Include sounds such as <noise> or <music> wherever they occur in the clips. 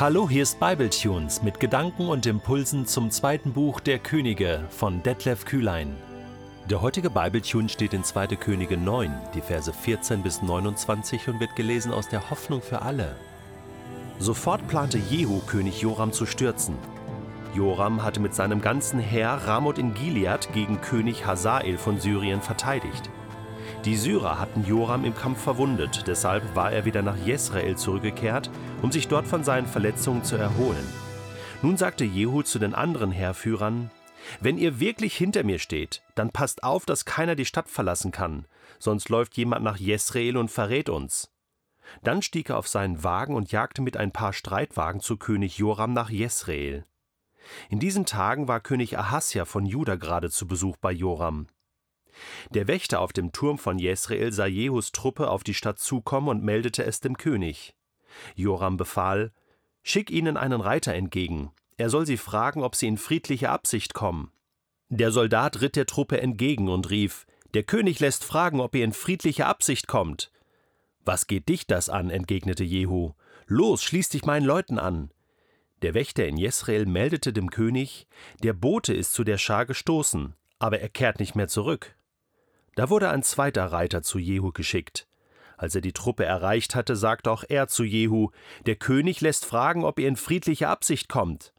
Hallo, hier ist Bibletunes mit Gedanken und Impulsen zum zweiten Buch der Könige von Detlef Kühlein. Der heutige Bibletune steht in 2. Könige 9, die Verse 14 bis 29 und wird gelesen aus der Hoffnung für alle. Sofort plante Jehu, König Joram zu stürzen. Joram hatte mit seinem ganzen Heer Ramoth in Gilead gegen König Hazael von Syrien verteidigt. Die Syrer hatten Joram im Kampf verwundet, deshalb war er wieder nach Jesrael zurückgekehrt, um sich dort von seinen Verletzungen zu erholen. Nun sagte Jehu zu den anderen Heerführern: Wenn ihr wirklich hinter mir steht, dann passt auf, dass keiner die Stadt verlassen kann, sonst läuft jemand nach Jesrael und verrät uns. Dann stieg er auf seinen Wagen und jagte mit ein paar Streitwagen zu König Joram nach Jesrael. In diesen Tagen war König Ahasja von Juda gerade zu Besuch bei Joram. Der Wächter auf dem Turm von Jesrael sah Jehus Truppe auf die Stadt zukommen und meldete es dem König. Joram befahl: Schick ihnen einen Reiter entgegen. Er soll sie fragen, ob sie in friedlicher Absicht kommen. Der Soldat ritt der Truppe entgegen und rief: Der König lässt fragen, ob ihr in friedlicher Absicht kommt. Was geht dich das an? entgegnete Jehu. Los, schließ dich meinen Leuten an. Der Wächter in Jesrael meldete dem König: Der Bote ist zu der Schar gestoßen, aber er kehrt nicht mehr zurück. Da wurde ein zweiter Reiter zu Jehu geschickt. Als er die Truppe erreicht hatte, sagte auch er zu Jehu: Der König lässt fragen, ob ihr in friedlicher Absicht kommt.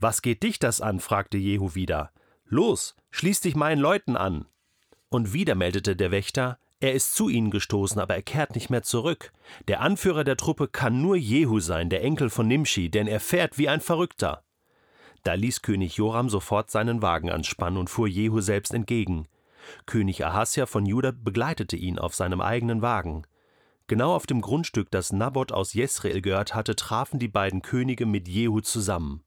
Was geht dich das an? fragte Jehu wieder. Los, schließ dich meinen Leuten an. Und wieder meldete der Wächter: Er ist zu ihnen gestoßen, aber er kehrt nicht mehr zurück. Der Anführer der Truppe kann nur Jehu sein, der Enkel von Nimshi, denn er fährt wie ein Verrückter. Da ließ König Joram sofort seinen Wagen anspannen und fuhr Jehu selbst entgegen. König Ahasja von Juda begleitete ihn auf seinem eigenen Wagen. Genau auf dem Grundstück, das Naboth aus Jesrael gehört hatte, trafen die beiden Könige mit Jehu zusammen.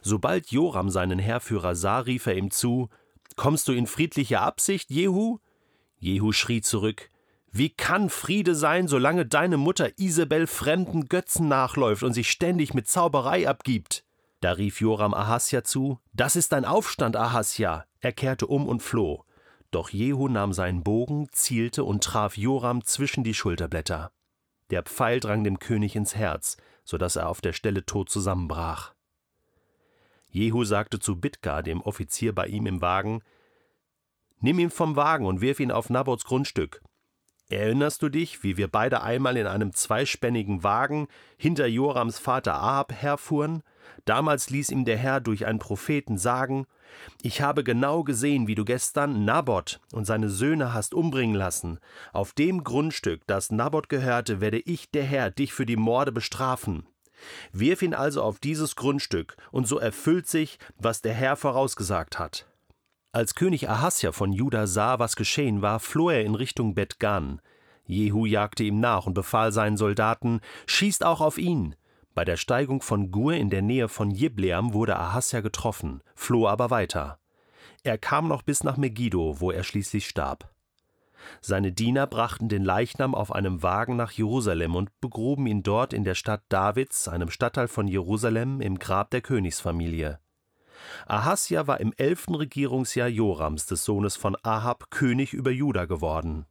Sobald Joram seinen Heerführer sah, rief er ihm zu: Kommst du in friedlicher Absicht, Jehu? Jehu schrie zurück: Wie kann Friede sein, solange deine Mutter Isabel fremden Götzen nachläuft und sich ständig mit Zauberei abgibt? Da rief Joram Ahasja zu: Das ist ein Aufstand, Ahasja. Er kehrte um und floh. Doch Jehu nahm seinen Bogen, zielte und traf Joram zwischen die Schulterblätter. Der Pfeil drang dem König ins Herz, so dass er auf der Stelle tot zusammenbrach. Jehu sagte zu Bidkar, dem Offizier bei ihm im Wagen: Nimm ihn vom Wagen und wirf ihn auf Nabots Grundstück. Erinnerst du dich, wie wir beide einmal in einem zweispännigen Wagen hinter Jorams Vater Ahab herfuhren? Damals ließ ihm der Herr durch einen Propheten sagen: Ich habe genau gesehen, wie du gestern Naboth und seine Söhne hast umbringen lassen. Auf dem Grundstück, das Naboth gehörte, werde ich, der Herr, dich für die Morde bestrafen. Wirf ihn also auf dieses Grundstück, und so erfüllt sich, was der Herr vorausgesagt hat. Als König Ahasja von Juda sah, was geschehen war, floh er in Richtung Bet Gan. Jehu jagte ihm nach und befahl seinen Soldaten: Schießt auch auf ihn! Bei der Steigung von Gur in der Nähe von Jibleam wurde Ahasja getroffen, floh aber weiter. Er kam noch bis nach Megiddo, wo er schließlich starb. Seine Diener brachten den Leichnam auf einem Wagen nach Jerusalem und begruben ihn dort in der Stadt Davids, einem Stadtteil von Jerusalem, im Grab der Königsfamilie. Ahasja war im elften Regierungsjahr Jorams, des Sohnes von Ahab, König über Juda geworden.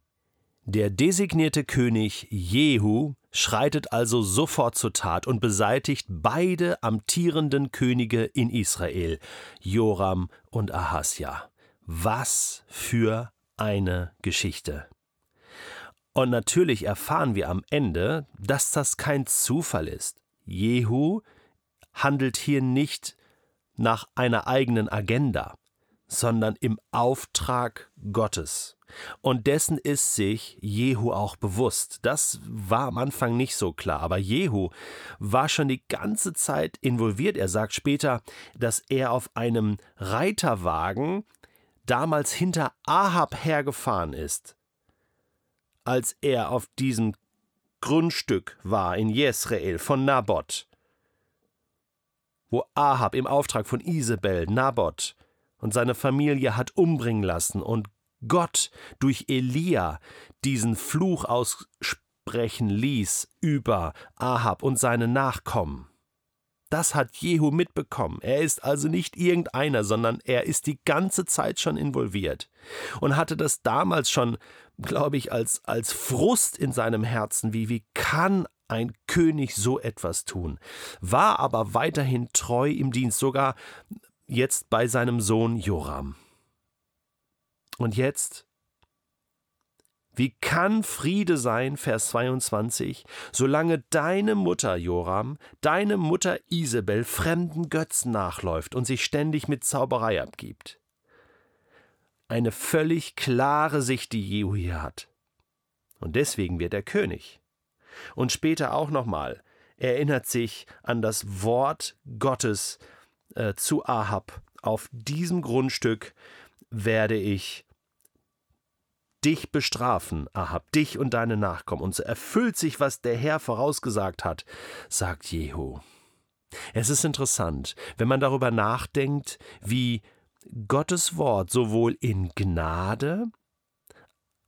Der designierte König Jehu schreitet also sofort zur Tat und beseitigt beide amtierenden Könige in Israel, Joram und Ahasja. Was für eine Geschichte. Und natürlich erfahren wir am Ende, dass das kein Zufall ist. Jehu handelt hier nicht nach einer eigenen Agenda, sondern im Auftrag Gottes. Und dessen ist sich Jehu auch bewusst. Das war am Anfang nicht so klar, aber Jehu war schon die ganze Zeit involviert. Er sagt später, dass er auf einem Reiterwagen damals hinter Ahab hergefahren ist, als er auf diesem Grundstück war in Jesrael von Naboth wo Ahab im Auftrag von Isabel Naboth und seine Familie hat umbringen lassen und Gott durch Elia diesen Fluch aussprechen ließ über Ahab und seine Nachkommen. Das hat Jehu mitbekommen. Er ist also nicht irgendeiner, sondern er ist die ganze Zeit schon involviert und hatte das damals schon, glaube ich, als, als Frust in seinem Herzen, wie, wie kann ein König so etwas tun, war aber weiterhin treu im Dienst, sogar jetzt bei seinem Sohn Joram. Und jetzt wie kann Friede sein, Vers 22, solange deine Mutter Joram, deine Mutter Isabel fremden Götzen nachläuft und sich ständig mit Zauberei abgibt? Eine völlig klare Sicht, die Jehu hier hat. Und deswegen wird er König. Und später auch nochmal erinnert sich an das Wort Gottes äh, zu Ahab. Auf diesem Grundstück werde ich dich bestrafen, Ahab, dich und deine Nachkommen. Und so erfüllt sich, was der Herr vorausgesagt hat, sagt Jehu. Es ist interessant, wenn man darüber nachdenkt, wie Gottes Wort sowohl in Gnade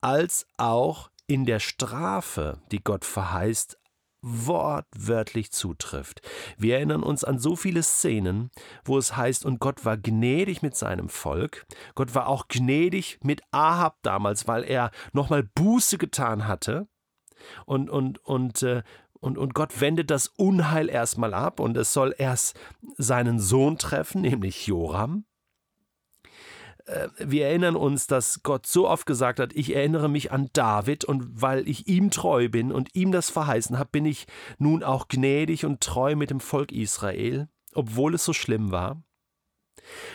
als auch in der Strafe, die Gott verheißt, wortwörtlich zutrifft. Wir erinnern uns an so viele Szenen, wo es heißt, und Gott war gnädig mit seinem Volk. Gott war auch gnädig mit Ahab damals, weil er nochmal Buße getan hatte. Und, und, und, äh, und, und Gott wendet das Unheil erstmal ab und es soll erst seinen Sohn treffen, <laughs> nämlich Joram. Äh, wir erinnern uns, dass Gott so oft gesagt hat, ich erinnere mich an David und weil ich ihm treu bin und ihm das verheißen habe, bin ich nun auch gnädig und treu mit dem Volk Israel, obwohl es so schlimm war.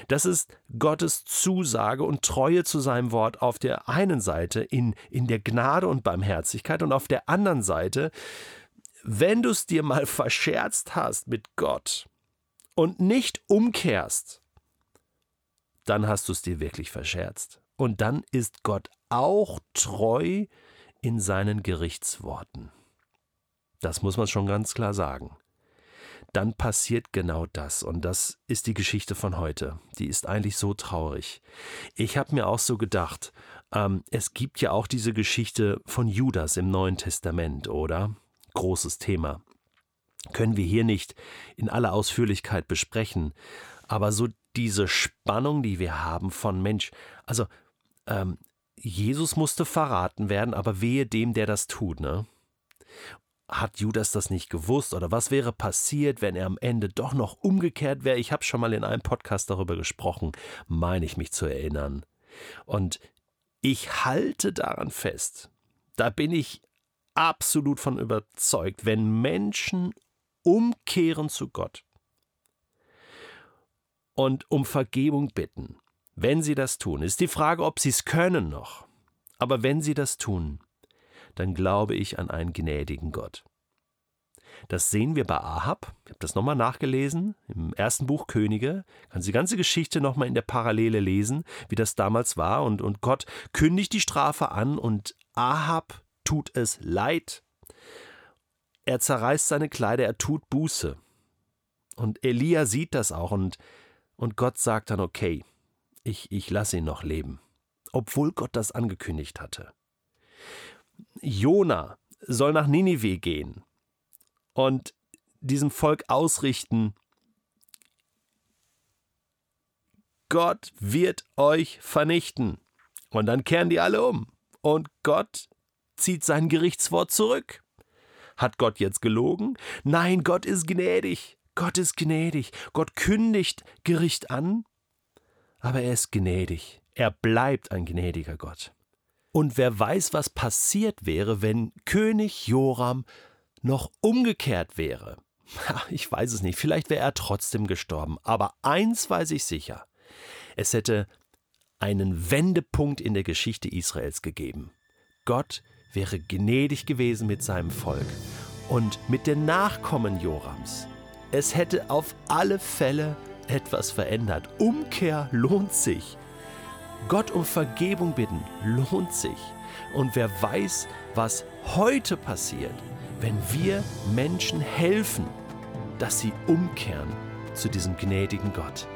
Das ist Gottes Zusage und Treue zu seinem Wort auf der einen Seite in, in der Gnade und Barmherzigkeit und auf der anderen Seite, wenn du es dir mal verscherzt hast mit Gott und nicht umkehrst, dann hast du es dir wirklich verscherzt. Und dann ist Gott auch treu in seinen Gerichtsworten. Das muss man schon ganz klar sagen. Dann passiert genau das. Und das ist die Geschichte von heute. Die ist eigentlich so traurig. Ich habe mir auch so gedacht, ähm, es gibt ja auch diese Geschichte von Judas im Neuen Testament, oder? Großes Thema. Können wir hier nicht in aller Ausführlichkeit besprechen. Aber so diese Spannung, die wir haben von Mensch, also ähm, Jesus musste verraten werden, aber wehe dem, der das tut, ne? Hat Judas das nicht gewusst oder was wäre passiert, wenn er am Ende doch noch umgekehrt wäre? Ich habe schon mal in einem Podcast darüber gesprochen, meine ich mich zu erinnern. Und ich halte daran fest, da bin ich absolut von überzeugt, wenn Menschen umkehren zu Gott, und um Vergebung bitten. Wenn sie das tun, ist die Frage, ob sie es können noch. Aber wenn sie das tun, dann glaube ich an einen gnädigen Gott. Das sehen wir bei Ahab. Ich habe das nochmal nachgelesen im ersten Buch Könige. Kannst die ganze Geschichte nochmal in der Parallele lesen, wie das damals war. Und, und Gott kündigt die Strafe an und Ahab tut es leid. Er zerreißt seine Kleider, er tut Buße. Und Elia sieht das auch und und Gott sagt dann, okay, ich, ich lasse ihn noch leben, obwohl Gott das angekündigt hatte. Jona soll nach Ninive gehen und diesem Volk ausrichten, Gott wird euch vernichten. Und dann kehren die alle um. Und Gott zieht sein Gerichtswort zurück. Hat Gott jetzt gelogen? Nein, Gott ist gnädig. Gott ist gnädig. Gott kündigt Gericht an, aber er ist gnädig. Er bleibt ein gnädiger Gott. Und wer weiß, was passiert wäre, wenn König Joram noch umgekehrt wäre. Ich weiß es nicht, vielleicht wäre er trotzdem gestorben, aber eins weiß ich sicher. Es hätte einen Wendepunkt in der Geschichte Israels gegeben. Gott wäre gnädig gewesen mit seinem Volk und mit den Nachkommen Jorams es hätte auf alle Fälle etwas verändert. Umkehr lohnt sich. Gott um Vergebung bitten lohnt sich. Und wer weiß, was heute passiert, wenn wir Menschen helfen, dass sie umkehren zu diesem gnädigen Gott.